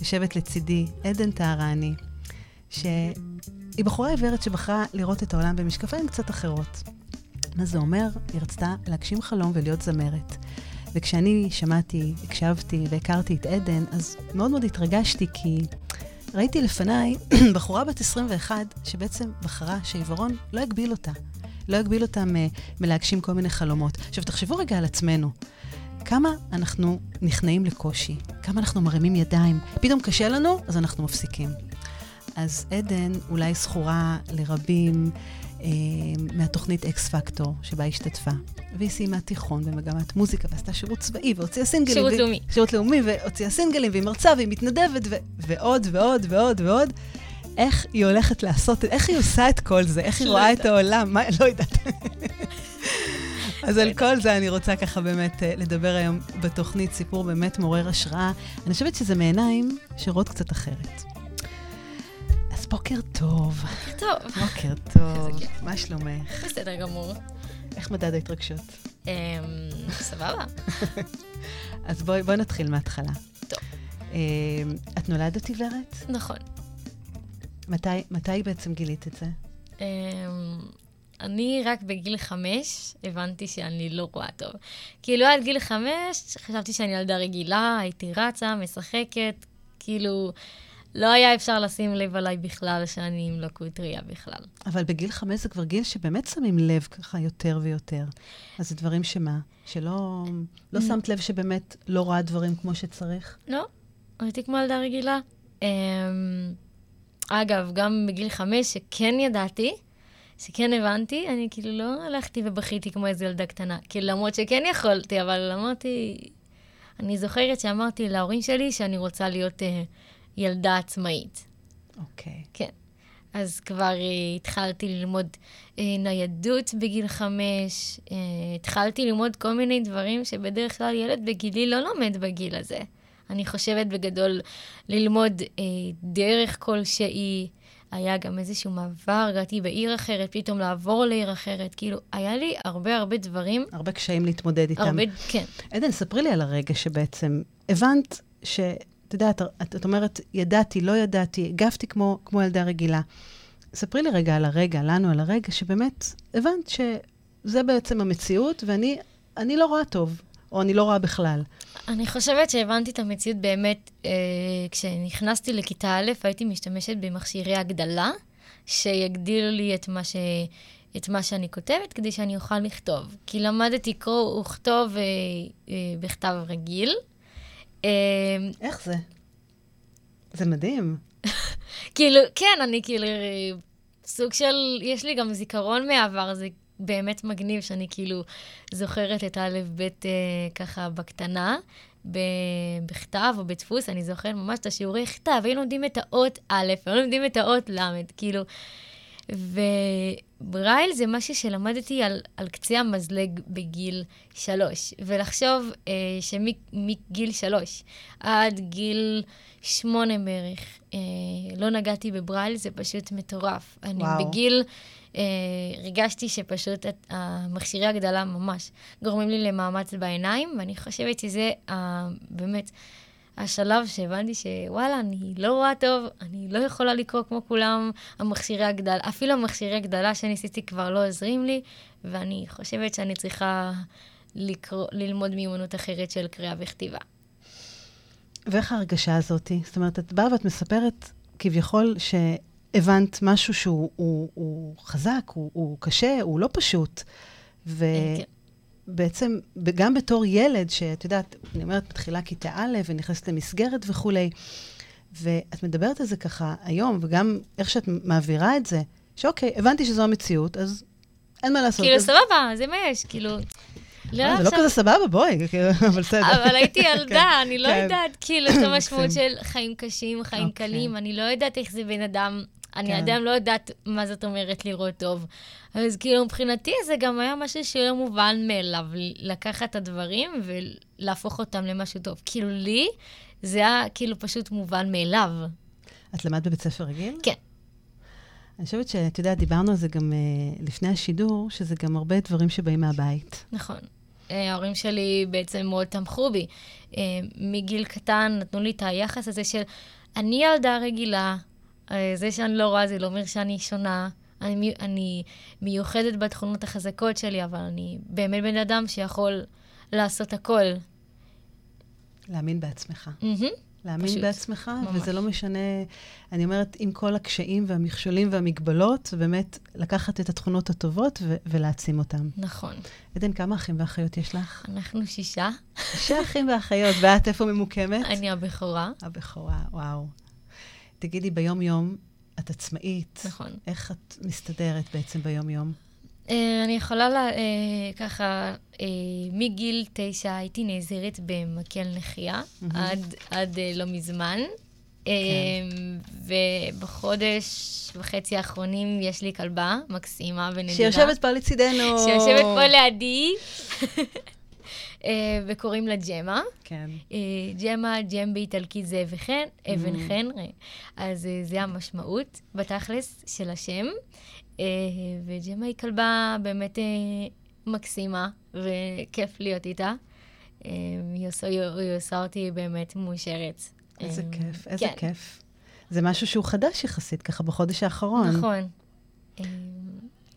יושבת לצידי עדן טהרני, שהיא בחורה עיוורת שבחרה לראות את העולם במשקפיים קצת אחרות. מה זה אומר? היא רצתה להגשים חלום ולהיות זמרת. וכשאני שמעתי, הקשבתי והכרתי את עדן, אז מאוד מאוד התרגשתי, כי ראיתי לפניי בחורה בת 21, שבעצם בחרה שעיוורון לא יגביל אותה. לא יגביל אותה מלהגשים כל מיני חלומות. עכשיו, תחשבו רגע על עצמנו. כמה אנחנו נכנעים לקושי, כמה אנחנו מרימים ידיים. פתאום קשה לנו, אז אנחנו מפסיקים. אז עדן אולי זכורה לרבים אה, מהתוכנית אקס פקטור, שבה היא השתתפה. והיא סיימה תיכון במגמת מוזיקה, ועשתה שירות צבאי, והוציאה סינגלים. שירות לאומי. שירות לאומי, והוציאה סינגלים, והיא מרצה, והיא מתנדבת, ו- ועוד ועוד ועוד ועוד. איך היא הולכת לעשות, איך היא עושה את כל זה? איך היא לא רואה את העולם? מה, לא יודעת. אז על כל זה אני רוצה ככה באמת אה, לדבר היום בתוכנית, סיפור באמת מעורר השראה. אני חושבת שזה מעיניים שרואות קצת אחרת. אז בוקר טוב. טוב. בוקר טוב. איזה כיף. מה שלומך? בסדר גמור. איך מדד ההתרגשות? אמ, סבבה. אז בואי נתחיל מההתחלה. טוב. אה, את נולדת עיוורת? נכון. מתי, מתי בעצם גילית את זה? אני רק בגיל חמש הבנתי שאני לא רואה טוב. כאילו עד גיל חמש חשבתי שאני ילדה רגילה, הייתי רצה, משחקת, כאילו לא היה אפשר לשים לב עליי בכלל שאני עם לקות ראייה בכלל. אבל בגיל חמש זה כבר גיל שבאמת שמים לב ככה יותר ויותר. אז זה דברים שמה? שלא לא שמת לב שבאמת לא רואה דברים כמו שצריך? לא, הייתי כמו ילדה רגילה. אמ, אגב, גם בגיל חמש, שכן ידעתי, שכן הבנתי, אני כאילו לא הלכתי ובכיתי כמו איזו ילדה קטנה. כאילו, למרות שכן יכולתי, אבל אמרתי... אני זוכרת שאמרתי להורים שלי שאני רוצה להיות אה, ילדה עצמאית. אוקיי. כן. אז כבר אה, התחלתי ללמוד אה, ניידות בגיל חמש, אה, התחלתי ללמוד כל מיני דברים שבדרך כלל ילד בגילי לא לומד בגיל הזה. אני חושבת בגדול ללמוד אה, דרך כלשהי. היה גם איזשהו מעבר, הגעתי בעיר אחרת, פתאום לעבור לעיר אחרת. כאילו, היה לי הרבה הרבה דברים. הרבה קשיים להתמודד איתם. הרבה, כן. עדן, ספרי לי על הרגע שבעצם הבנת ש... את יודעת, את, את אומרת, ידעתי, לא ידעתי, הגבתי כמו, כמו ילדה רגילה. ספרי לי רגע על הרגע, לנו על הרגע, שבאמת הבנת שזה בעצם המציאות, ואני אני לא רואה טוב, או אני לא רואה בכלל. אני חושבת שהבנתי את המציאות באמת, אה, כשנכנסתי לכיתה א', הייתי משתמשת במכשירי הגדלה, שיגדילו לי את מה, ש... את מה שאני כותבת, כדי שאני אוכל לכתוב. כי למדתי קרוא וכתוב אה, אה, בכתב רגיל. אה, איך זה? זה מדהים. כאילו, כן, אני כאילו, אה, סוג של, יש לי גם זיכרון מהעבר, זה באמת מגניב שאני כאילו זוכרת את האלף-בית אה, ככה בקטנה, ב- בכתב או בדפוס, אני זוכרת ממש את השיעורי כתב, היינו לומדים את האות א', היינו לומדים את האות ל', כאילו. וברייל זה משהו שלמדתי על, על קצה המזלג בגיל שלוש, ולחשוב אה, שמגיל שלוש עד גיל שמונה בערך אה, לא נגעתי בברייל, זה פשוט מטורף. אני וואו. בגיל... אה, הרגשתי שפשוט את- המכשירי הגדלה ממש גורמים לי למאמץ בעיניים, ואני חושבת שזה אה, באמת השלב שהבנתי שוואלה, אני לא רואה טוב, אני לא יכולה לקרוא כמו כולם, המכשירי הגדלה, אפילו המכשירי הגדלה שניסיתי כבר לא עוזרים לי, ואני חושבת שאני צריכה לקרוא, ללמוד מיומנות אחרת של קריאה וכתיבה. ואיך ההרגשה הזאת? זאת אומרת, את באה ואת מספרת כביכול שהבנת משהו שהוא הוא, הוא חזק, הוא, הוא קשה, הוא לא פשוט. כן. ובעצם, גם בתור ילד, שאת יודעת, אני אומרת, מתחילה כיתה א' ונכנסת למסגרת וכולי, ואת מדברת על זה ככה היום, וגם איך שאת מעבירה את זה, שאוקיי, הבנתי שזו המציאות, אז אין מה לעשות. כאילו, אז... סבבה, זה מה יש, כאילו... אה, זה לא כזה סבבה, בואי, כאילו, אבל בסדר. אבל הייתי ילדה, כן, אני לא כן. יודעת כאילו את המשמעות. של חיים קשים, חיים אוקיי. קלים, אני לא יודעת איך זה בן אדם, אני כן. עדיין לא יודעת מה זאת אומרת לראות טוב. אז כאילו, מבחינתי זה גם היה משהו שלא מובן מאליו, לקחת את הדברים ולהפוך אותם למשהו טוב. כאילו, לי זה היה כאילו פשוט מובן מאליו. את למדת בבית ספר רגיל? כן. אני חושבת שאת יודעת, דיברנו על זה גם uh, לפני השידור, שזה גם הרבה דברים שבאים מהבית. נכון. אה, ההורים שלי בעצם מאוד תמכו בי. אה, מגיל קטן נתנו לי את היחס הזה של, אני ילדה רגילה, זה שאני לא רואה זה לא אומר שאני שונה. אני, אני מיוחדת בתכונות החזקות שלי, אבל אני באמת בן אדם שיכול לעשות הכל. להאמין בעצמך. Mm-hmm. להאמין פשוט, בעצמך, ממש. וזה לא משנה, אני אומרת, עם כל הקשיים והמכשולים והמגבלות, באמת לקחת את התכונות הטובות ו- ולהעצים אותן. נכון. עדן, כמה אחים ואחיות יש לך? אנחנו שישה. שישה אחים ואחיות, ואת איפה ממוקמת? אני הבכורה. הבכורה, וואו. תגידי, ביום-יום את עצמאית. נכון. איך את מסתדרת בעצם ביום-יום? אה, אני יכולה, לה, אה, ככה, אה, מגיל תשע הייתי נעזרת במקל נחייה, מהמם. עד, עד לא מזמן. אה, ובחודש וחצי האחרונים יש לי כלבה מקסימה ונדירה. שיושבת פה לצידנו. שיושבת פה לידי, וקוראים לה ג'מה. כן. אה, ג'מה, ג'ם באיטלקית זה אבן חן, אבן. חן, אה, אז אה, זה המשמעות בתכלס של השם. אה, וג'מה היא כלבה באמת אה, מקסימה, וכיף להיות איתה. אה, היא עושה- היא עושה אותי באמת מאושרת. איזה אה, כיף, איזה כן, כיף. זה משהו שהוא חדש יחסית, ככה בחודש האחרון. נכון. אה,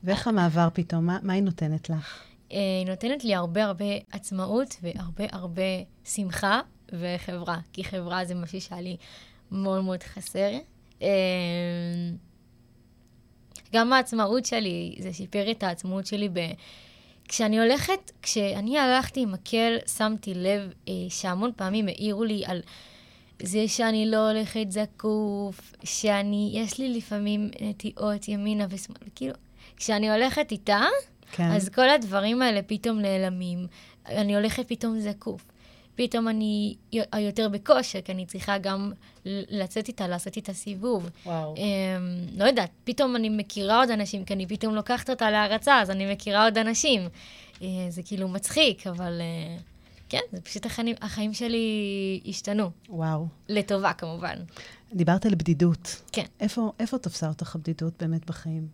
ואיך המעבר פתאום? מה, מה היא נותנת לך? אה, היא נותנת לי הרבה הרבה עצמאות והרבה הרבה שמחה וחברה, כי חברה זה משהו שהיה לי מאוד מאוד חסר. אה, גם העצמאות שלי, זה שיפר את העצמאות שלי ב... כשאני הולכת, כשאני הלכתי עם מקל, שמתי לב אה, שהמון פעמים העירו לי על זה שאני לא הולכת זקוף, שאני, יש לי לפעמים נטיעות ימינה ושמאלה, כאילו, כשאני הולכת איתה, כן. אז כל הדברים האלה פתאום נעלמים. אני הולכת פתאום זקוף. פתאום אני יותר בכושר, כי אני צריכה גם לצאת איתה, לעשות איתה סיבוב. וואו. אמ, לא יודעת, פתאום אני מכירה עוד אנשים, כי אני פתאום לוקחת אותה להרצה, אז אני מכירה עוד אנשים. אה, זה כאילו מצחיק, אבל אה, כן, זה פשוט החיים, החיים שלי השתנו. וואו. לטובה, כמובן. דיברת על בדידות. כן. איפה, איפה תפסה אותך הבדידות באמת בחיים,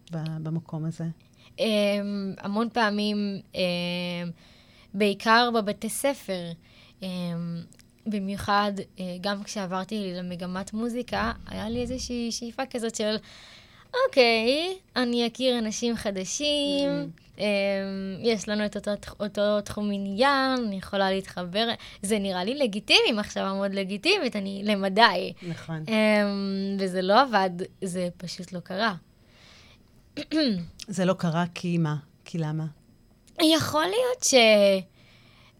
במקום הזה? אמ, המון פעמים, אמ, בעיקר בבתי ספר, אמ, במיוחד אה, גם כשעברתי למגמת מוזיקה, היה לי איזושהי שאיפה כזאת של, אוקיי, אני אכיר אנשים חדשים, אמ, יש לנו את אותו, אותו תחום עניין, אני יכולה להתחבר, זה נראה לי לגיטימי, מחשבה מאוד לגיטימית, אני למדי. נכון. וזה לא עבד, זה פשוט לא קרה. זה לא קרה כי מה? כי למה? יכול להיות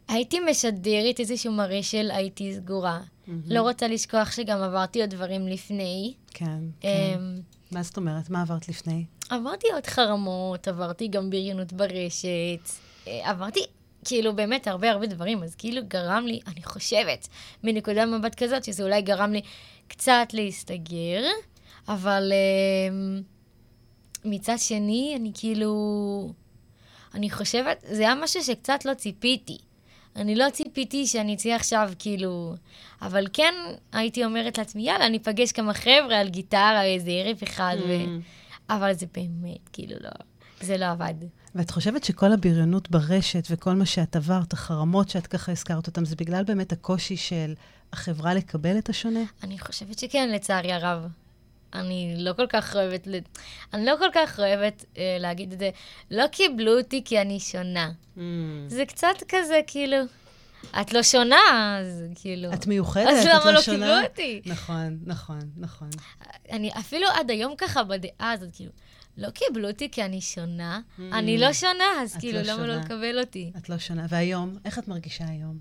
שהייתי משדרת איזשהו מראה של הייתי סגורה. לא רוצה לשכוח שגם עברתי עוד דברים לפני. כן, כן. אמ, מה זאת אומרת? מה עברת לפני? עברתי עוד חרמות, עברתי גם בריונות ברשת, אה, עברתי כאילו באמת הרבה הרבה דברים, אז כאילו גרם לי, אני חושבת, מנקודת מבט כזאת, שזה אולי גרם לי קצת להסתגר, אבל אמ, מצד שני, אני כאילו, אני חושבת, זה היה משהו שקצת לא ציפיתי. אני לא ציפיתי שאני אצא עכשיו, כאילו... אבל כן, הייתי אומרת לעצמי, יאללה, אני אפגש כמה חבר'ה על גיטרה, איזה ערב אחד, ו... אבל זה באמת, כאילו, לא... זה לא עבד. ואת חושבת שכל הבריונות ברשת וכל מה שאת עברת, החרמות שאת ככה הזכרת אותם, זה בגלל באמת הקושי של החברה לקבל את השונה? אני חושבת שכן, לצערי הרב. אני לא כל כך אוהבת. אני לא כל כך אוהבת אה, להגיד את זה. לא קיבלו אותי כי אני שונה. זה קצת כזה, כאילו, את לא שונה, אז כאילו... את מיוחדת, אז את למה לא שונה. קיבלו אותי? נכון, נכון, נכון. אני אפילו עד היום ככה בדעה הזאת, כאילו, לא קיבלו אותי כי אני שונה, אני לא שונה, אז כאילו, לא למה לא שונה. לקבל אותי? את לא שונה. והיום, איך את מרגישה היום?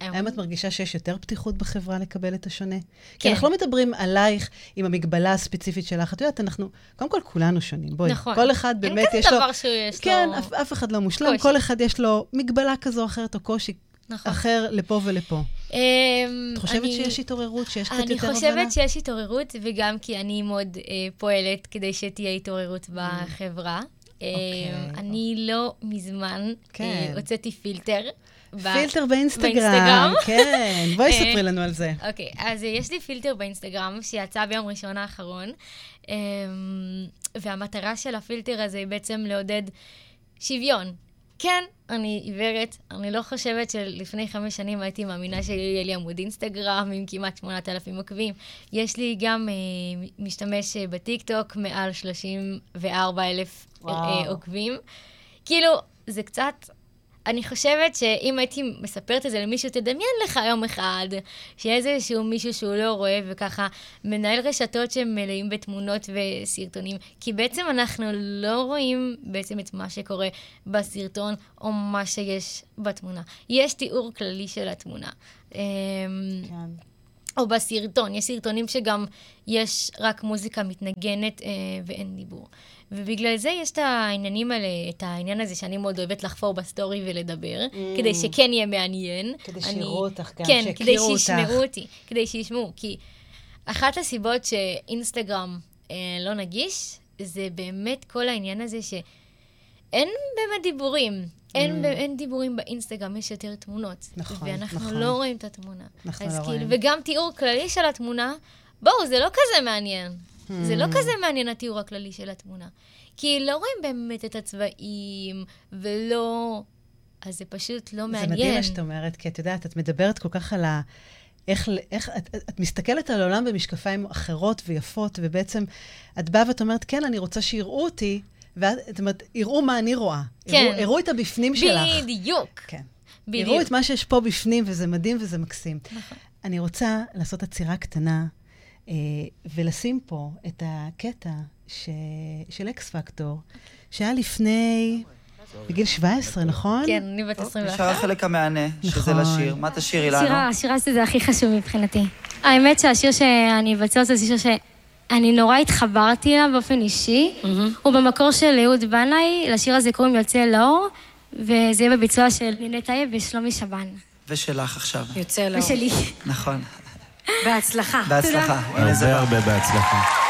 היום- היום את מרגישה שיש יותר פתיחות בחברה לקבל את השונה? כי כן. אנחנו לא מדברים עלייך עם המגבלה הספציפית שלך. את יודעת, אנחנו, קודם כל, כולנו שונים. בואי, נכון. כל אחד אין באמת כזה יש לו... דבר שיש לו... כן, אף, אף אחד לא מושלם, קושי. כל אחד יש לו מגבלה כזו או אחרת, או קושי נכון. אחר לפה ולפה. אמ, את חושבת אני- שיש התעוררות, שיש קצת אני יותר הבנה? חושבת שיש התעוררות, וגם כי אני מאוד אה, פועלת כדי שתהיה התעוררות Mm. בחברה. אה, אוקיי, אני לא מזמן כן. אה, הוצאתי פילטר. ב- פילטר באינסטגרם. כן. בואי אה, ספרי לנו על זה. אוקיי, אז יש לי פילטר באינסטגרם שיצא ביום ראשון האחרון, אמ, והמטרה של הפילטר הזה היא בעצם לעודד שוויון. כן, אני עיוורת. אני לא חושבת שלפני חמש שנים הייתי מאמינה שיהיה לי עמוד אינסטגרם עם כמעט 8,000 עוקבים. יש לי גם אה, משתמש אה, בטיקטוק, מעל 34,000 אה, עוקבים. כאילו, זה קצת... אני חושבת שאם הייתי מספרת את זה למישהו, תדמיין לך יום אחד שיהיה איזשהו מישהו שהוא לא רואה וככה מנהל רשתות שמלאים בתמונות וסרטונים, כי בעצם אנחנו לא רואים בעצם את מה שקורה בסרטון או מה שיש בתמונה. יש תיאור כללי של התמונה. אמ, כן. או בסרטון, יש סרטונים שגם יש רק מוזיקה מתנגנת אה, ואין דיבור. ובגלל זה יש את העניינים האלה, את העניין הזה שאני מאוד אוהבת לחפור בסטורי ולדבר, mm. כדי שכן יהיה מעניין. כדי שיראו אותך גם, כן, כדי שישמעו אותי, כדי שישמעו. כי אחת הסיבות שאינסטגרם אה, לא נגיש, זה באמת כל העניין הזה שאין באמת דיבורים. אין, mm. אין דיבורים באינסטגרם, יש יותר תמונות. נכון, ואנחנו נכון. לא רואים את התמונה. אנחנו לא כאילו, רואים. וגם תיאור כללי של התמונה, בואו, זה לא כזה מעניין. זה לא hmm. כזה מעניין התיאור הכללי של התמונה. כי לא רואים באמת את הצבעים, ולא... אז זה פשוט לא מעניין. זה מדהים מה שאת אומרת, כי את יודעת, את מדברת כל כך על ה... איך, איך את, את מסתכלת על העולם במשקפיים אחרות ויפות, ובעצם את באה ואת אומרת, כן, אני רוצה שיראו אותי, ואת אומרת, יראו מה אני רואה. כן. יראו, יראו את הבפנים שלך. בדיוק. כן. בדיוק. יראו את מה שיש פה בפנים, וזה מדהים וזה מקסים. נכון. אני רוצה לעשות עצירה קטנה אה, ולשים פה את הקטע ש... של אקס פקטור, שהיה לפני... בגיל 17, נכון? כן, אני בת 21. נשאר החלק המהנה, שזה נכון. לשיר. מה תשאירי לנו? שירה, השירה זה הכי חשוב מבחינתי. האמת שהשיר שאני אבצע אותו זה שיר שאני נורא התחברתי אליו באופן אישי. הוא במקור של אהוד בנאי, לשיר הזה קוראים יוצא לאור, וזה יהיה בביצוע של נינט טייב ושלומי שבן. ושלך עכשיו. יוצא לאור. ושלי. נכון. בהצלחה. בהצלחה. הרבה הרבה בהצלחה.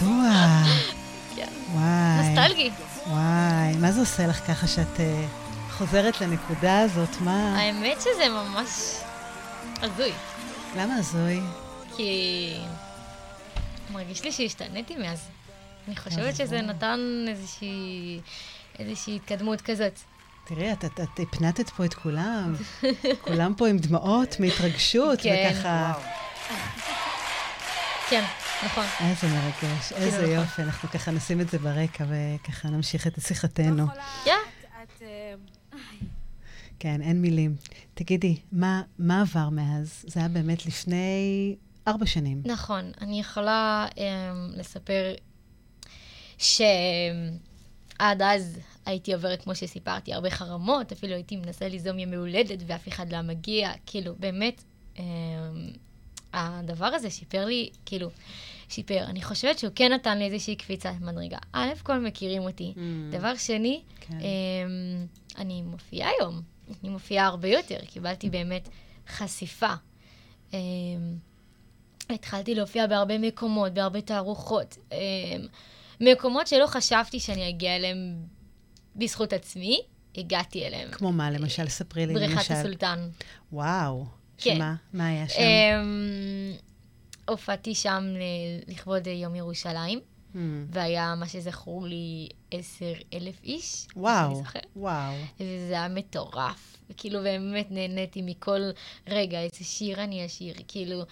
ביצוע. כן. וואי. נוסטלגי. וואי, מה זה עושה לך ככה שאת uh, חוזרת לנקודה הזאת? מה? האמת שזה ממש הזוי. למה הזוי? כי מרגיש לי שהשתניתי מאז. אני חושבת שזה בוא. נתן איזושהי, איזושהי התקדמות כזאת. תראי, את, את, את הפנטת פה את כולם. כולם פה עם דמעות מהתרגשות, כן. וככה... וואו. כן, נכון. איזה מרגש, איזה נכון. יופי. אנחנו ככה נשים את זה ברקע וככה נמשיך את שיחתנו. כן. אה, כן, אין מילים. תגידי, מה, מה עבר מאז? זה היה באמת לפני ארבע שנים. נכון, אני יכולה um, לספר שעד אז הייתי עוברת, כמו שסיפרתי, הרבה חרמות, אפילו הייתי מנסה ליזום ימי הולדת ואף אחד לא מגיע. כאילו, באמת, um, הדבר הזה שיפר לי, כאילו, שיפר. אני חושבת שהוא כן נתן לי איזושהי קפיצת מדרגה. א', כל מכירים אותי. Mm. דבר שני, כן. um, אני מופיעה היום. אני מופיעה הרבה יותר. קיבלתי באמת חשיפה. Um, התחלתי להופיע בהרבה מקומות, בהרבה תערוכות. אמ, מקומות שלא חשבתי שאני אגיע אליהם בזכות עצמי, הגעתי אליהם. כמו מה, למשל, ספרי לי, למשל. בריכת הסולטן. וואו. כן. שמה? מה היה שם? אמ, הופעתי שם לכבוד יום ירושלים, Hmm. והיה מה שזכור לי עשר אלף איש. וואו. וואו. וזה היה מטורף. כאילו, באמת נהניתי מכל רגע, איזה שיר אני אשיר, כאילו...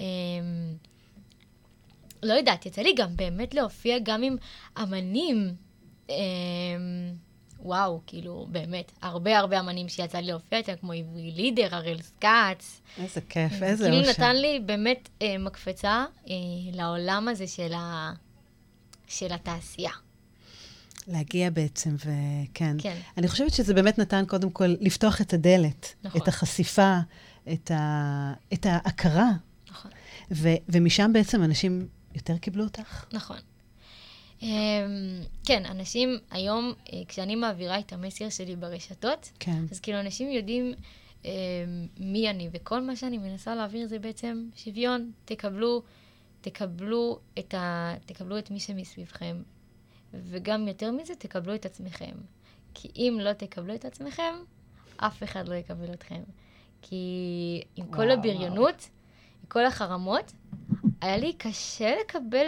אמ, לא יודעת, יצא לי גם באמת להופיע גם עם אמנים. אמ, וואו, כאילו, באמת, הרבה הרבה אמנים שיצא לי להופיע איתם, כמו עברי לידר, הראל סקאץ. איזה כיף, איזה כאילו אושר. נתן לי באמת אה, מקפצה אה, לעולם הזה של, ה... של התעשייה. להגיע בעצם, וכן. כן. אני חושבת שזה באמת נתן קודם כל לפתוח את הדלת, נכון. את החשיפה, את, ה... את ההכרה, נכון. ו... ומשם בעצם אנשים יותר קיבלו אותך. נכון. אמ, כן, אנשים היום, אה, כשאני מעבירה את המסר שלי ברשתות, כן. אז כאילו אנשים יודעים אמ, מי אני, וכל מה שאני מנסה להעביר זה בעצם שוויון. תקבלו, תקבלו את, ה, תקבלו את מי שמסביבכם, וגם יותר מזה, תקבלו את עצמכם. כי אם לא תקבלו את עצמכם, אף אחד לא יקבל אתכם. כי עם כל וואו, הבריונות, עם כל החרמות, היה לי קשה לקבל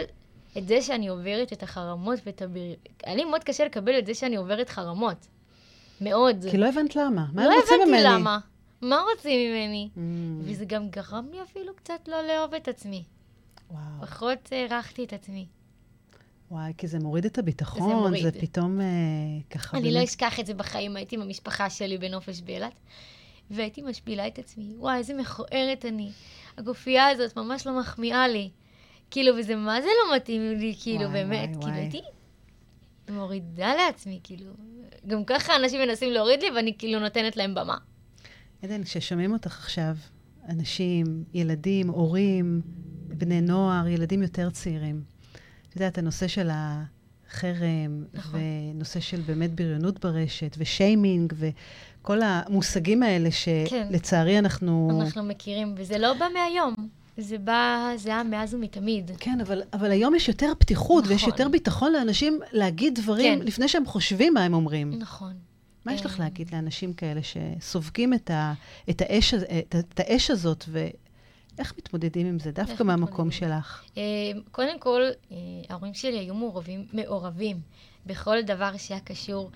את זה שאני עוברת את החרמות ואת הבריונות. היה לי מאוד קשה לקבל את זה שאני עוברת חרמות. מאוד. כי לא הבנת למה. מה לא הם רוצים ממני? הבנתי למה. מה רוצים ממני? Mm, וזה גם גרם לי אפילו קצת לא לאהוב את עצמי. וואו, פחות הערכתי את עצמי. וואי, כי זה מוריד את הביטחון, זה מוריד. זה פתאום אה, ככה אני לא באמת... אשכח את זה בחיים, הייתי עם המשפחה שלי בנופש באילת, והייתי משפילה את עצמי. וואי, איזה מכוערת אני. הגופייה הזאת ממש לא מחמיאה לי. כאילו, וזה מה זה לא מתאים לי, כאילו, וואי, באמת. וואי, כאילו, וואי. הייתי מורידה לעצמי, כאילו. גם ככה אנשים מנסים להוריד לי, ואני כאילו נותנת להם במה. עדן, כששומעים אותך עכשיו, אנשים, ילדים, הורים, בני נוער, ילדים יותר צעירים, את יודעת, הנושא של החרם, נכון. ונושא של באמת בריונות ברשת, ושיימינג, וכל המושגים האלה כן. שלצערי אנחנו... אנחנו מכירים, וזה לא בא מהיום. זה בא, זה היה מאז ומתמיד. כן, אבל, אבל היום יש יותר פתיחות, ויש נכון. יותר ביטחון לאנשים להגיד דברים כן. לפני שהם חושבים מה הם אומרים. נכון. מה יש לך אה, להגיד לאנשים כאלה שסופגים את, ה, את, האש, את, את האש הזאת, ואיך מתמודדים עם זה דווקא מהמקום? שלך? אה, קודם כל, אה, ההורים שלי היו מעורבים, מעורבים בכל דבר שהיה קשור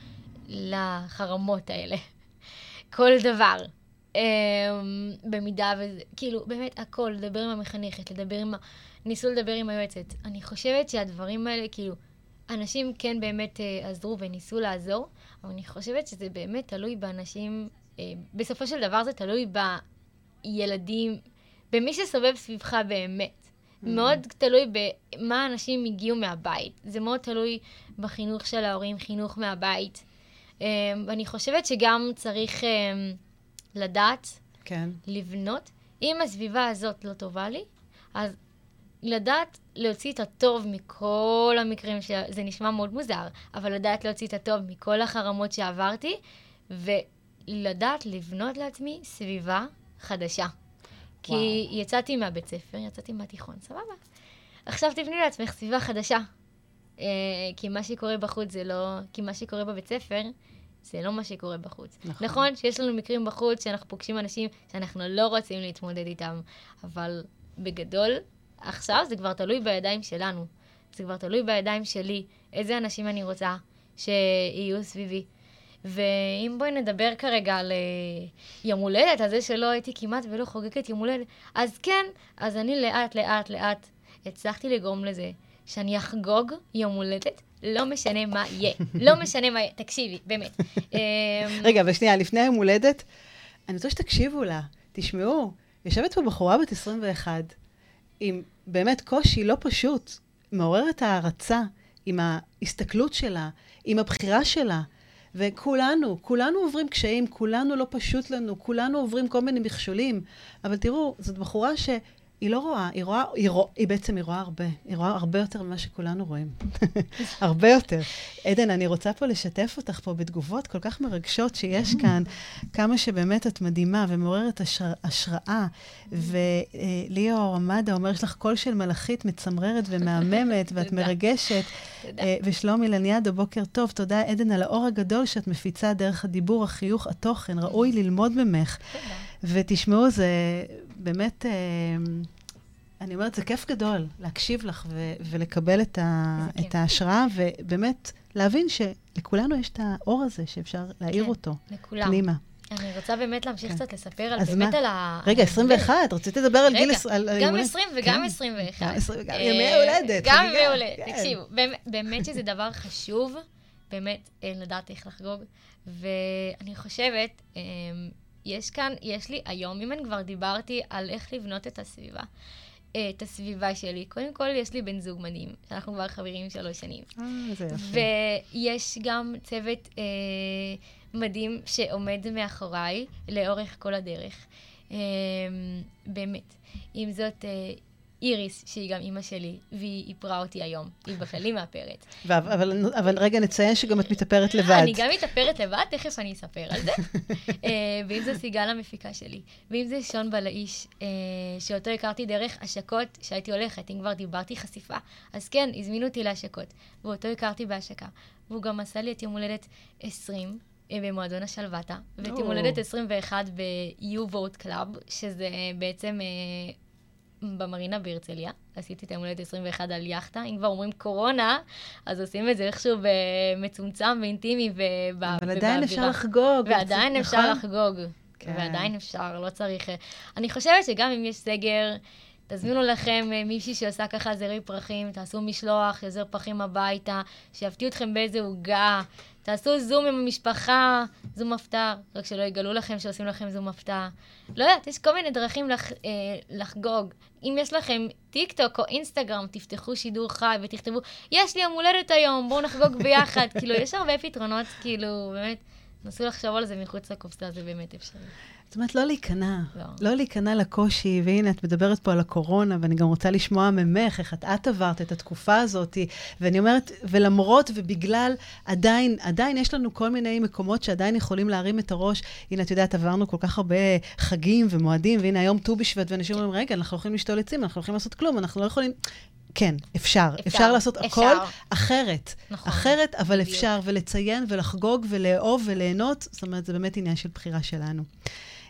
לחרמות האלה. כל דבר. אה, במידה וזה, כאילו, באמת הכל, לדבר עם המחנכת, לדבר עם ה... ניסו לדבר עם היועצת. אני חושבת שהדברים האלה, כאילו, אנשים כן באמת אה, עזרו וניסו לעזור, אבל אני חושבת שזה באמת תלוי באנשים, אה, בסופו של דבר זה תלוי בילדים, במי שסובב סביבך באמת. מאוד תלוי במה אנשים הגיעו מהבית. זה מאוד תלוי בחינוך של ההורים, חינוך מהבית. אה, ואני חושבת שגם צריך אה, לדעת כן. לבנות. אם הסביבה הזאת לא טובה לי, אז לדעת להוציא את הטוב מכל המקרים, ש... זה נשמע מאוד מוזר, אבל לדעת להוציא את הטוב מכל החרמות שעברתי, ולדעת לבנות לעצמי סביבה חדשה. כי וואו. יצאתי מהבית ספר, יצאתי מהתיכון, סבבה. עכשיו תבני לעצמך סביבה חדשה. אה, כי מה שקורה בחוץ זה לא... כי מה שקורה בבית ספר, זה לא מה שקורה בחוץ. נכון. נכון שיש לנו מקרים בחוץ שאנחנו פוגשים אנשים שאנחנו לא רוצים להתמודד איתם, אבל בגדול, עכשיו זה כבר תלוי בידיים שלנו. זה כבר תלוי בידיים שלי, איזה אנשים אני רוצה שיהיו סביבי. ואם בואי נדבר כרגע על אה, יום הולדת, על זה שלא הייתי כמעט ולא חוגגת יום הולדת, אז כן, אז אני לאט, לאט, לאט הצלחתי לגרום לזה שאני אחגוג יום הולדת, לא משנה מה יהיה. לא משנה מה יהיה. תקשיבי, באמת. אמ, רגע, אבל שנייה, לפני היום הולדת, אני רוצה שתקשיבו לה. תשמעו, יושבת פה בחורה בת 21, עם באמת קושי לא פשוט, מעוררת הערצה, עם ההסתכלות שלה, עם הבחירה שלה. וכולנו, כולנו עוברים קשיים, כולנו לא פשוט לנו, כולנו עוברים כל מיני מכשולים. אבל תראו, זאת בחורה ש... היא לא רואה, היא רואה, היא, רוא, היא בעצם, היא רואה הרבה. היא רואה הרבה יותר ממה שכולנו רואים. הרבה יותר. עדן, אני רוצה פה לשתף אותך פה בתגובות כל כך מרגשות שיש כאן, כמה שבאמת את מדהימה ומעוררת השר, השראה. וליאור עמדה אומר, יש לך קול של מלאכית מצמררת ומהממת, ואת מרגשת. אה, ושלומי לניאדו, בוקר טוב. תודה, עדן, על האור הגדול שאת מפיצה דרך הדיבור, החיוך, התוכן. ראוי ללמוד ממך. ותשמעו, זה באמת, אה, אני אומרת, זה כיף גדול להקשיב לך ו- ולקבל את, ה- את כיף. ההשראה, ובאמת להבין שלכולנו יש את האור הזה שאפשר להאיר כן, אותו לכולם. פנימה. אני רוצה באמת להמשיך כן. קצת לספר על אז באמת מה? על ה... רגע, על ההבדל. 21, רציתי לדבר על גיל... רגע, גם יום 20 הולדת. וגם כן, 21. גם 20 וגם אה, ימי הולדת. גם ימי הולדת. כן. תקשיבו, באמת- שזה דבר חשוב, באמת אה, לדעת איך לחגוג. ואני חושבת, אה, יש כאן, יש לי היום, אם אני כבר דיברתי על איך לבנות את הסביבה, את הסביבה שלי, קודם כל יש לי בן זוג מדהים, שאנחנו כבר חברים שלוש שנים. אה, זה יפה. ויש גם צוות אה, מדהים שעומד מאחוריי לאורך כל הדרך. אה, באמת. עם זאת, אה, איריס, שהיא גם אימא שלי, והיא איפרה אותי היום. היא בכללי מאפרת. ו- אבל, אבל רגע, נציין שגם את מתאפרת לבד. אני גם מתאפרת לבד, תכף אני אספר על זה. אה, ואם זה סיגל המפיקה שלי, ואם זה שון בלאיש, אה, שאותו הכרתי דרך השקות שהייתי הולכת, אם כבר דיברתי חשיפה. אז כן, הזמינו אותי להשקות, ואותו הכרתי בהשקה. והוא גם עשה לי את יום הולדת 20. אה, במועדון השלוותה, ואת יום. הולדת 21 ב-U-Vote Club, שזה בעצם אה, במרינה בהרצליה. עשיתי את היום הולדת 21 על יאכטה. אם כבר אומרים קורונה, אז עושים את זה איכשהו במצומצם ואינטימי וב- אבל עדיין אפשר ובאווירה. לחגוג. ועדיין נכון? אפשר לחגוג. כן. ועדיין אפשר, לא צריך... אה, אני חושבת שגם אם יש סגר, תזמינו לכם אה, מישהי שעושה ככה זרי פרחים, תעשו משלוח, יזר פרחים הביתה, שיפתיעו אתכם באיזה עוגה, תעשו זום עם המשפחה, זום הפתעה, רק שלא יגלו לכם שעושים לכם זום הפתעה. לא יודעת, יש כל מיני דרכים לח, אה, לחגוג. אם יש לכם טיק טוק או אינסטגרם, תפתחו שידור חי ותכתבו, יש לי יום הולדת היום, בואו נחגוג ביחד. כאילו, יש הרבה פתרונות, כאילו, באמת, נסו לחשוב על זה מחוץ לקופסה, זה באמת אפשרי. זאת אומרת, לא להיכנע. לא. לא להיכנע לקושי, והנה, את מדברת פה על הקורונה, ואני גם רוצה לשמוע ממך איך את, את עברת את התקופה הזאת, ואני אומרת, ולמרות ובגלל, עדיין, עדיין יש לנו כל מיני מקומות שעדיין יכולים להרים את הראש. הנה, את יודעת, עברנו כל כך הרבה חגים ומועדים, והנה היום ט"ו בשבט, ואנשים אומרים, רגע, אנחנו יכולים לשתול עצים, אנחנו יכולים לעשות כלום, אנחנו לא יכולים... כן, אפשר. אפשר, אפשר לעשות אפשר. הכל אחרת. נכון, אחרת, אבל בדיוק. אפשר, ולציין ולחגוג ולאהוב וליהנות, זאת אומרת, זה באמת עניין של בחירה שלנו.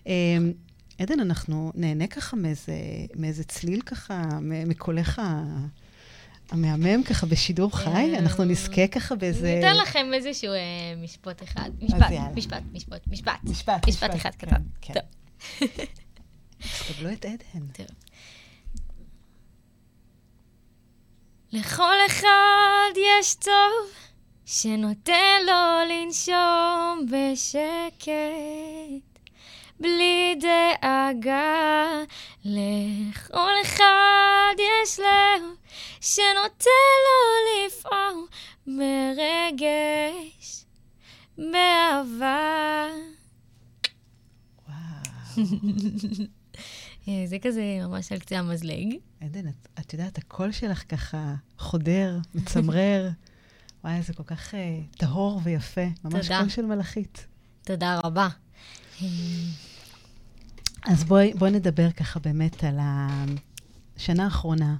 אמ, עדן, אנחנו נהנה ככה מאיזה, מאיזה צליל ככה, מקולך המהמם ככה בשידור חי? אמ, אנחנו נזכה ככה באיזה... ניתן לכם איזשהו אה, משפט אחד. משפט. משפט, משפט, משפט. משפט, משפט אחד כן, קטן. כן. טוב. אז קבלו את עדן. טוב. לכל אחד יש טוב שנותן לו לנשום בשקט, בלי דאגה. לכל אחד יש לב שנותן לו לפעול ברגש, באהבה. וואו. אה, זה כזה ממש על קצה המזלג. עדן, את, את יודעת, הקול שלך ככה חודר, מצמרר. וואי, זה כל כך uh, טהור ויפה. ממש תודה. קול של מלאכית. תודה רבה. אז בואי, בואי נדבר ככה באמת על השנה האחרונה.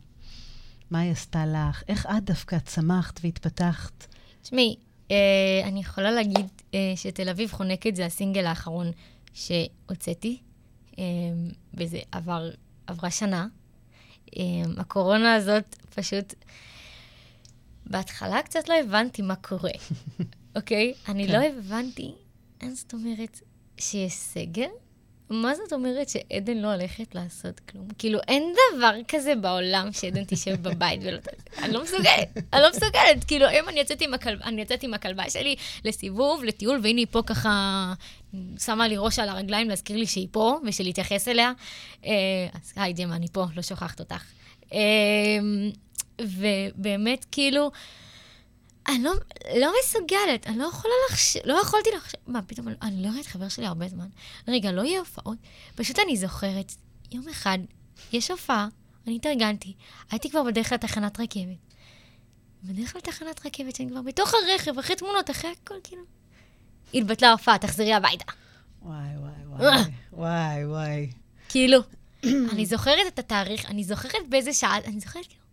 מה היא עשתה לך? איך את דווקא צמחת והתפתחת? תשמעי, אה, אני יכולה להגיד אה, שתל אביב חונקת זה הסינגל האחרון שהוצאתי, אה, וזה עבר, עברה שנה. אה, הקורונה הזאת פשוט... בהתחלה קצת לא הבנתי מה קורה, אוקיי? אני כן. לא הבנתי, אין זאת אומרת שיש סגר? מה זאת אומרת שעדן לא הולכת לעשות כלום? כאילו, אין דבר כזה בעולם שעדן תשב בבית ולא. אני לא מסוגלת, אני לא מסוגלת. כאילו, אם אני יוצאת עם, הכלב, אני יוצאת עם הכלבה שלי לסיבוב, לטיול, והנה היא פה ככה, שמה לי ראש על הרגליים להזכיר לי שהיא פה, ושלהתייחס אליה. אה, אז היי, ג'מה, אני פה, לא שוכחת אותך. אה, ובאמת, כאילו, אני לא, לא מסוגלת, אני לא יכולה לחשוב, לא יכולתי לחשוב, מה, פתאום, אני לא ראיתי חבר שלי הרבה זמן. רגע, לא יהיה הופעות. פשוט אני זוכרת, יום אחד, יש הופעה, אני התארגנתי, הייתי כבר בדרך לתחנת רכבת. בדרך לתחנת רכבת, שאני כבר בתוך הרכב, אחרי תמונות, אחרי הכל, כאילו. התבטלה ההופעה, תחזרי הביתה. וואי, וואי, וואי, וואי, וואי. כאילו, אני זוכרת את התאריך, אני זוכרת באיזה שעה, אני זוכרת כאילו,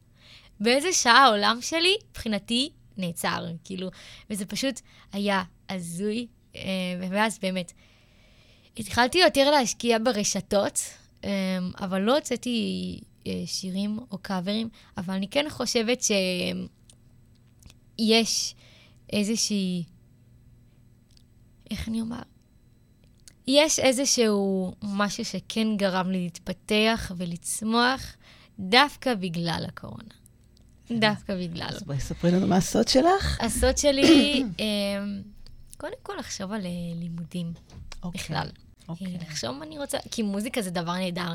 באיזה שעה העולם שלי, מבחינתי, נעצר, כאילו, וזה פשוט היה הזוי, אה, ואז באמת, התחלתי יותר להשקיע ברשתות, אה, אבל לא הוצאתי אה, שירים או קאברים, אבל אני כן חושבת שיש איזושהי, איך אני אומר? יש איזשהו משהו שכן גרם לי להתפתח ולצמוח דווקא בגלל הקורונה. דווקא בגלל. אז בואי ספרי לנו מה הסוד שלך. הסוד שלי, אמ, קודם כל לחשוב על אה, לימודים אוקיי, בכלל. אוקיי. אה, לחשוב מה אני רוצה, כי מוזיקה זה דבר נהדר.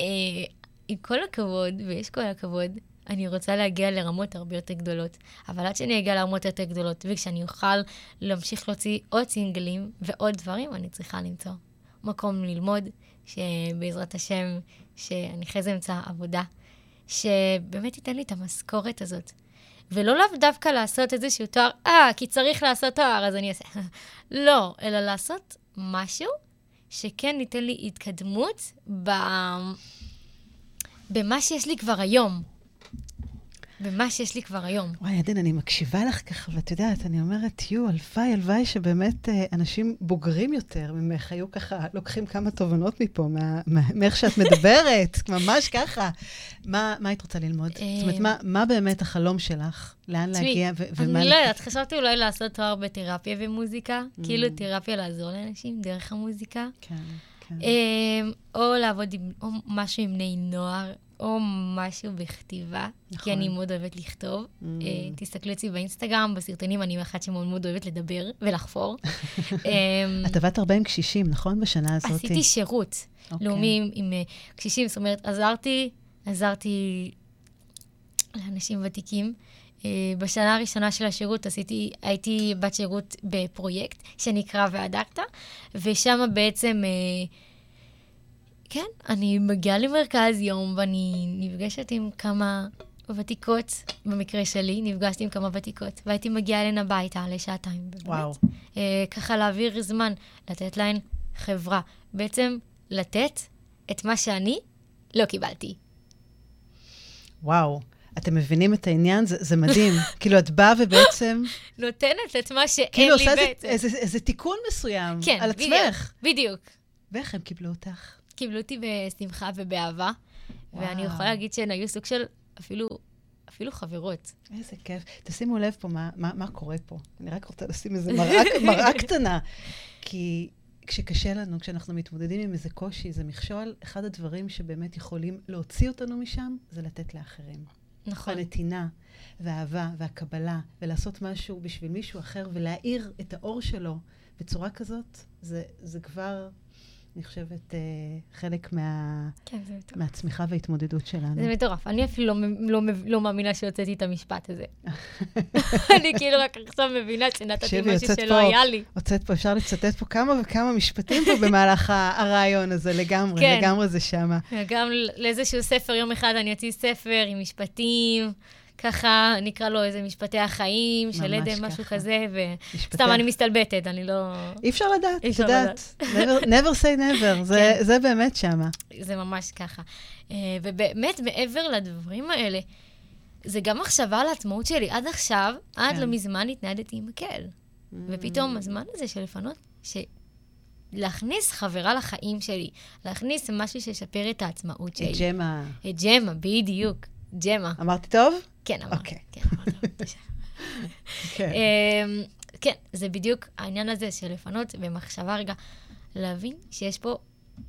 אה, עם כל הכבוד, ויש כל הכבוד, אני רוצה להגיע לרמות הרבה יותר גדולות. אבל עד שאני אגיע לרמות יותר גדולות, וכשאני אוכל להמשיך להוציא עוד סינגלים ועוד דברים, אני צריכה למצוא מקום ללמוד, שבעזרת השם, שאני אחרי זה אמצא עבודה, שבאמת ייתן לי את המשכורת הזאת. ולא לאו דווקא לעשות איזשהו תואר, אה, כי צריך לעשות תואר, אז אני אעשה. לא, אלא לעשות משהו שכן ייתן לי התקדמות ב... במה שיש לי כבר היום. במה שיש לי כבר היום. וואי, עדן, אני מקשיבה לך ככה, ואת יודעת, אני אומרת, יו, הלוואי, הלוואי שבאמת אה, אנשים בוגרים יותר ממך היו ככה, לוקחים כמה תובנות מפה, מאיך שאת מדברת, ממש ככה. מה מה היית רוצה ללמוד? זאת אומרת, מה- מה באמת החלום שלך? לאן להגיע ומה... אני לא יודעת, חשבתי אולי לעשות תואר בתרפיה ומוזיקה, Mm. כאילו תרפיה לעזור לאנשים דרך המוזיקה. כן, כן. אמ, או לעבוד עם, או משהו עם בני נוער, או משהו בכתיבה, נכון. כי אני מאוד אוהבת לכתוב. Mm. אה, תסתכלו אצלי באינסטגרם, בסרטונים, אני אחת שמאוד מאוד אוהבת לדבר ולחפור. אמ, את עבדת הרבה עם קשישים, נכון? בשנה הזאת. עשיתי שירות אוקיי. לאומי עם, אה, קשישים, זאת אומרת, עזרתי, עזרתי לאנשים ותיקים. אה, בשנה הראשונה של השירות עשיתי, הייתי בת שירות בפרויקט שנקרא והדקת, ושם בעצם, אה, כן, אני מגיעה למרכז יום ואני נפגשת עם כמה ותיקות, במקרה שלי, נפגשתי עם כמה ותיקות, והייתי מגיעה אליהן הביתה לשעתיים. באמת. וואו. אה, ככה להעביר זמן, לתת להן חברה. בעצם לתת את מה שאני לא קיבלתי. וואו. אתם מבינים את העניין? זה, זה מדהים. כאילו, את באה ובעצם, נותנת את מה שאין כאילו, לי עושה איזה, בעצם. איזה, איזה תיקון מסוים כן, על בדיוק, עצמך. בדיוק. ואיך הם קיבלו אותך? קיבלו אותי בשמחה ובאהבה, וואו. ואני יכולה להגיד שהן היו סוג של אפילו, אפילו חברות. איזה כיף. תשימו לב פה מה, מה, מה קורה פה. אני רק רוצה לשים איזה מראה, מראה קטנה. כי כשקשה לנו, כשאנחנו מתמודדים עם איזה קושי, איזה מכשול, אחד הדברים שבאמת יכולים להוציא אותנו משם, זה לתת לאחרים. נכון. הנתינה, והאהבה, והקבלה, ולעשות משהו בשביל מישהו אחר, ולהאיר את האור שלו בצורה כזאת, זה, זה כבר, אני חושבת, אה, חלק מה, כן. מהצמיחה וההתמודדות שלנו. זה מטורף. אני אפילו לא, לא, לא מאמינה שהוצאתי את המשפט הזה. אני כאילו רק עכשיו מבינה שנתתי משהו שלא פה- היה לי. הוצאת פה, אפשר לצטט פה כמה וכמה משפטים פה במהלך הרעיון הזה, לגמרי, כן. לגמרי זה שמה. גם לאיזשהו ספר, יום אחד אני אוציא ספר עם משפטים, ככה נקרא לו איזה משפטי החיים, של עדן, משהו. כזה, וסתם, אני מסתלבטת, אני לא... אי אפשר לדעת, את יודעת. never- never say never, זה- כן. זה באמת שמה. זה ממש ככה. אה, ובאמת, מעבר לדברים האלה, זה גם מחשבה על העצמאות שלי. עד עכשיו, עד כן. לא מזמן התניידתי עם מקל. ופתאום הזמן הזה של לפנות, ש... להכניס חברה לחיים שלי, להכניס משהו שישפר את העצמאות שלי. את ג'מה. את ג'מה, בדיוק. ג'מה. אמרתי טוב? כן, אמרת. אוקיי. כן. כן. אמ, כן, זה בדיוק העניין הזה של לפנות במחשבה רגע, להבין שיש פה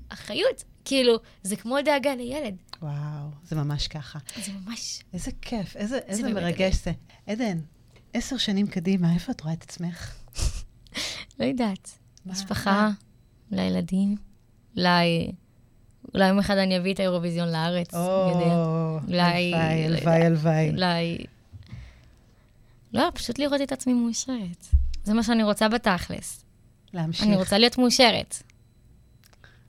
אחריות. כאילו, זה כמו דאגה לילד. וואו, זה ממש ככה. זה ממש... איזה כיף, איזה, איזה באמת מרגש זה. עדן, עשר שנים קדימה, איפה את רואה את עצמך? לא יודעת. משפחה, לילדים, אולי... אולי יום אחד אני אביא את האירוויזיון לארץ, יודע. או, אולי- הלוואי, הלוואי. אולי... לא, פשוט לראות את עצמי מאושרת. זה מה שאני רוצה בתכלס. להמשיך. אני רוצה להיות מאושרת.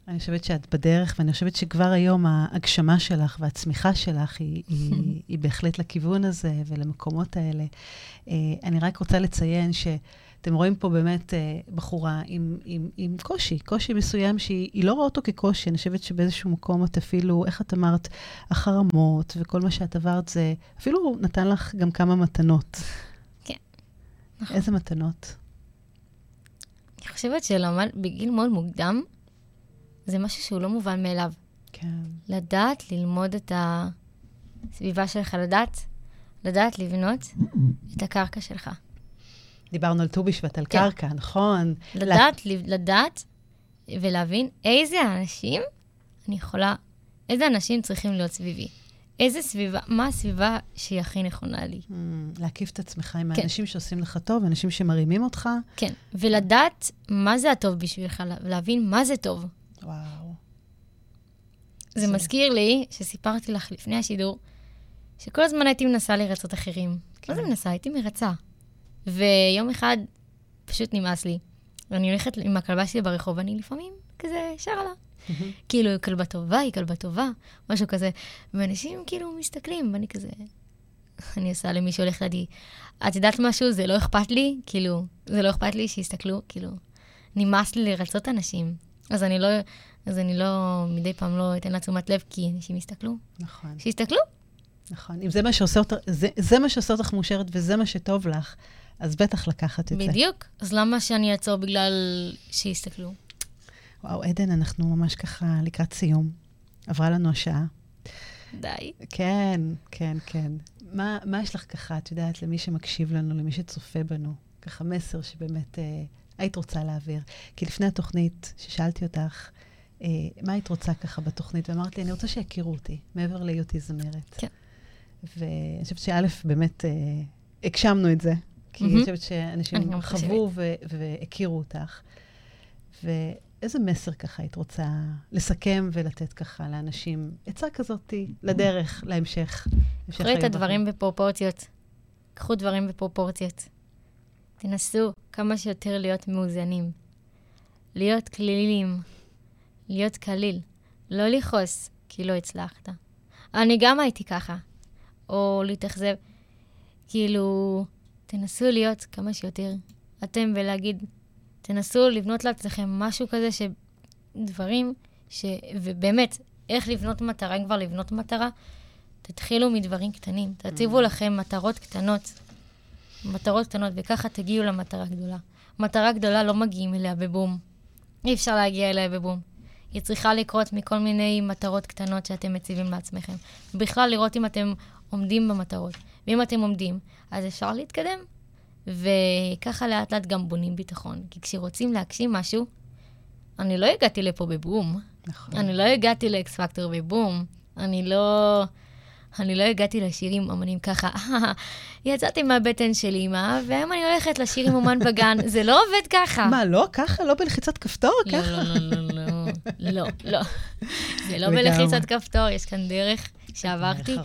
אני חושבת שאת בדרך, ואני חושבת שכבר היום ההגשמה שלך והצמיחה שלך היא, היא, היא בהחלט לכיוון הזה ולמקומות האלה. אה, אני רק רוצה לציין שאתם רואים פה באמת אה, בחורה עם, עם, עם קושי, קושי מסוים שהיא היא לא רואה אותו כקושי. אני חושבת שבאיזשהו מקום את אפילו, איך את אמרת, החרמות וכל מה שאת עברת זה, אפילו נתן לך גם כמה מתנות. כן, נכון. איזה מתנות? אני חושבת שלמד בגיל מאוד מוקדם, זה משהו שהוא לא מובן מאליו. כן. לדעת ללמוד את הסביבה שלך, לדעת, לדעת לבנות את הקרקע שלך. דיברנו על ט"ו בשבט, על כן. קרקע, נכון? לדעת, לדעת ולהבין איזה אנשים אני יכולה, איזה אנשים צריכים להיות סביבי. איזה סביבה, מה הסביבה שהיא הכי נכונה לי. Mm, להקיף את עצמך עם כן. האנשים שעושים לך טוב, אנשים שמרימים אותך. כן, ולדעת מה זה הטוב בשבילך, לה- להבין מה זה טוב. וואו. זה זה- מזכיר לי שסיפרתי לך לפני השידור, שכל הזמן הייתי מנסה לרצות אחרים. כן. מה זה מנסה? הייתי מרצה. ויום אחד פשוט נמאס לי. ואני הולכת עם הכלבה שלי ברחוב, ואני לפעמים כזה שרה לה. כאילו, היא כלבה טובה, היא כלבה טובה, משהו כזה. ואנשים כאילו מסתכלים, ואני כזה... אני עושה למי שהולך לידי, את יודעת משהו? זה לא אכפת לי, כאילו, זה לא אכפת לי שיסתכלו, כאילו, נמאס לי לרצות אנשים. אז אני לא, אז אני לא, מדי פעם לא אתן לה תשומת לב, כי אנשים יסתכלו. נכון, שיסתכלו. נכון. אם זה מה שעושה אותך, זה, זה מה שעושה אותך מאושרת וזה מה שטוב לך, אז בטח לקחת את זה. בדיוק. אז למה שאני אעצור בגלל שיסתכלו? וואו, עדן, אנחנו ממש ככה לקראת סיום. עברה לנו השעה. די. כן, כן, כן. מה, מה יש לך ככה, את יודעת, למי שמקשיב לנו, למי שצופה בנו, ככה מסר שבאמת אה, היית רוצה להעביר? כי לפני התוכנית, ששאלתי אותך, אה, מה היית רוצה ככה בתוכנית, ואמרת לי, אני רוצה שיכירו אותי, מעבר להיותי זמרת. כן. ואני חושבת שא', באמת אה, הגשמנו את זה, כי אני מהמם. חושבת שאנשים אני חוו ו- והכירו אותך. ואיזה מסר ככה היית רוצה לסכם ולתת ככה לאנשים, עצה כזאת לדרך, להמשך. המשך קחו את הדברים. בפרופורציות. קחו דברים בפרופורציות. תנסו כמה שיותר להיות מאוזנים. להיות כלילים. להיות קליל. לא לכעוס כי לא הצלחת. אני גם הייתי ככה. או להתאכזב. כאילו, תנסו להיות כמה שיותר אתם ולהגיד, תנסו לבנות לעצמכם משהו כזה שדברים, ש... ובאמת, איך לבנות מטרה, אם כבר לבנות מטרה, תתחילו מדברים קטנים. תציבו לכם מטרות קטנות. מטרות קטנות, וככה תגיעו למטרה גדולה. מטרה גדולה לא מגיעים אליה בבום. אי אפשר להגיע אליה בבום. היא צריכה לקרות מכל מיני מטרות קטנות שאתם מציבים לעצמכם. בכלל, לראות אם אתם עומדים במטרות. ואם אתם עומדים, אז אפשר להתקדם. וככה לאט לאט גם בונים ביטחון. כי כשרוצים להגשים משהו, אני לא הגעתי לפה בבום. נכון. אני לא הגעתי לאקס פקטור בבום. אני לא... אני לא הגעתי לשיר עם אמנים ככה, יצאתי מהבטן של אימא, והיום אני הולכת לשיר עם אומן בגן. זה לא עובד ככה. מה, לא? ככה? לא בלחיצת כפתור? ככה? לא, לא, לא, לא, לא, לא. זה לא. בלחיצת כפתור, יש כאן דרך שעברתי.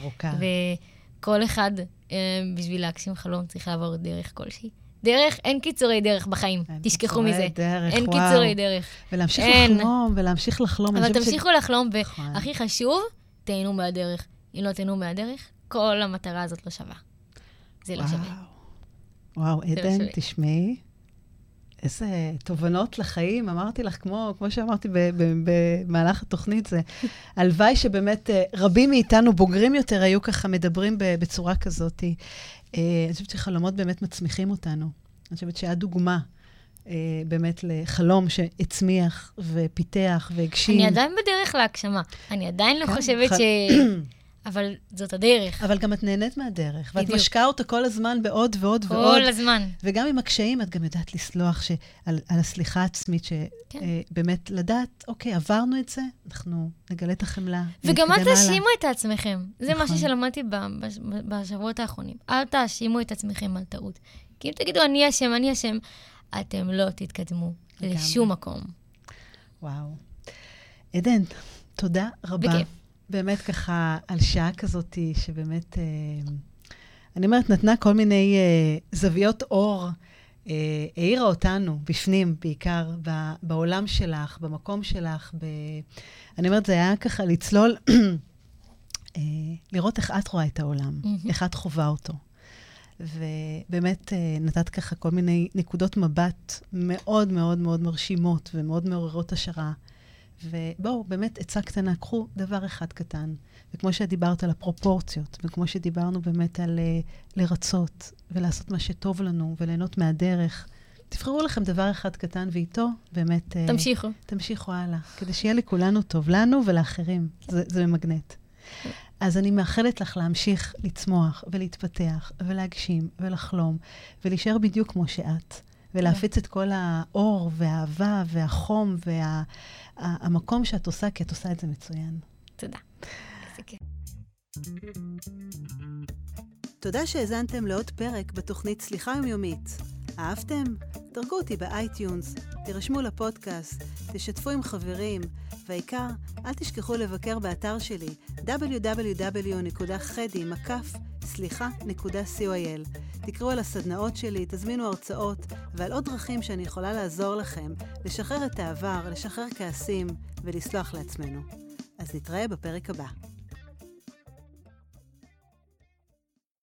וכל אחד, אה, בשביל להגשים חלום, צריך לעבור דרך כלשהי. דרך, אין קיצורי דרך בחיים, תשכחו מזה. דרך, אין וואו. קיצורי דרך. ולהמשיך אין. לחלום, ולהמשיך לחלום. אבל חושבת ש- תמשיכו לחלום, נכון. והכי חשוב, תהנו מהדרך. אם לא תהנו מהדרך, כל המטרה הזאת לא שווה. זה לא שווה. וואו, וואו, לא עדן, שווה. תשמעי, איזה תובנות לחיים, אמרתי לך, כמו, כמו שאמרתי במהלך התוכנית, זה הלוואי שבאמת אה, רבים מאיתנו, בוגרים יותר, היו ככה מדברים בצורה כזאת. אה, אני חושבת שחלומות באמת מצמיחים אותנו. אני חושבת שאת דוגמה. אה, באמת לחלום שהצמיח ופיתח והגשים. אני עדיין בדרך להגשמה. אני עדיין לא כן, חושבת ש... אבל זאת הדרך. אבל גם את נהנית מהדרך. בדיוק. ואת משקה אותה כל הזמן בעוד ועוד כל ועוד. כל הזמן. וגם עם הקשיים, את גם יודעת לסלוח ש... על, על הסליחה העצמית, שבאמת כן. אה, לדעת, אוקיי, עברנו את זה, אנחנו נגלה את החמלה. וגם אל תאשימו את עצמכם. זה נכון. משהו שלמדתי ב, בשבועות האחרונים. אל תאשימו את עצמכם על טעות. כי אם תגידו, אני אשם, אני אשם, אתם לא תתקדמו לשום מקום. וואו. עדן, תודה רבה. בכיף. באמת ככה, על שעה כזאת, שבאמת, אה, אני אומרת, נתנה כל מיני אה, זוויות אור, אה, העירה אותנו, בפנים בעיקר, ב, בעולם שלך, במקום שלך. ב... אני אומרת, זה היה ככה לצלול, אה, לראות איך את רואה את העולם, mm-hmm. איך את חווה אותו. ובאמת אה, נתת ככה כל מיני נקודות מבט מאוד מאוד מאוד מרשימות ומאוד מעוררות השראה. ובואו, באמת, עצה קטנה, קחו דבר אחד קטן. וכמו שדיברת על הפרופורציות, וכמו שדיברנו באמת על uh, לרצות, ולעשות מה שטוב לנו, וליהנות מהדרך, תבחרו לכם דבר אחד קטן, ואיתו באמת... Uh, תמשיכו. תמשיכו הלאה, כדי שיהיה לכולנו טוב, לנו ולאחרים. כן. זה, זה ממגנט. אז אני מאחלת לך להמשיך לצמוח ולהתפתח ולהגשים ולחלום ולהישאר בדיוק כמו שאת. ולהפיץ את כל האור והאהבה והחום והמקום וה, שאת עושה, כי את עושה את זה מצוין. תודה. תודה שהאזנתם לעוד פרק בתוכנית סליחה יומיומית. אהבתם? דרגו אותי ב iTunes, תירשמו לפודקאסט, תשתפו עם חברים, והעיקר, אל תשכחו לבקר באתר שלי www.חדי.סליחה.coil. תקראו על הסדנאות שלי, תזמינו הרצאות ועל עוד דרכים שאני יכולה לעזור לכם לשחרר את העבר, לשחרר כעסים ולסלוח לעצמנו. אז נתראה בפרק הבא.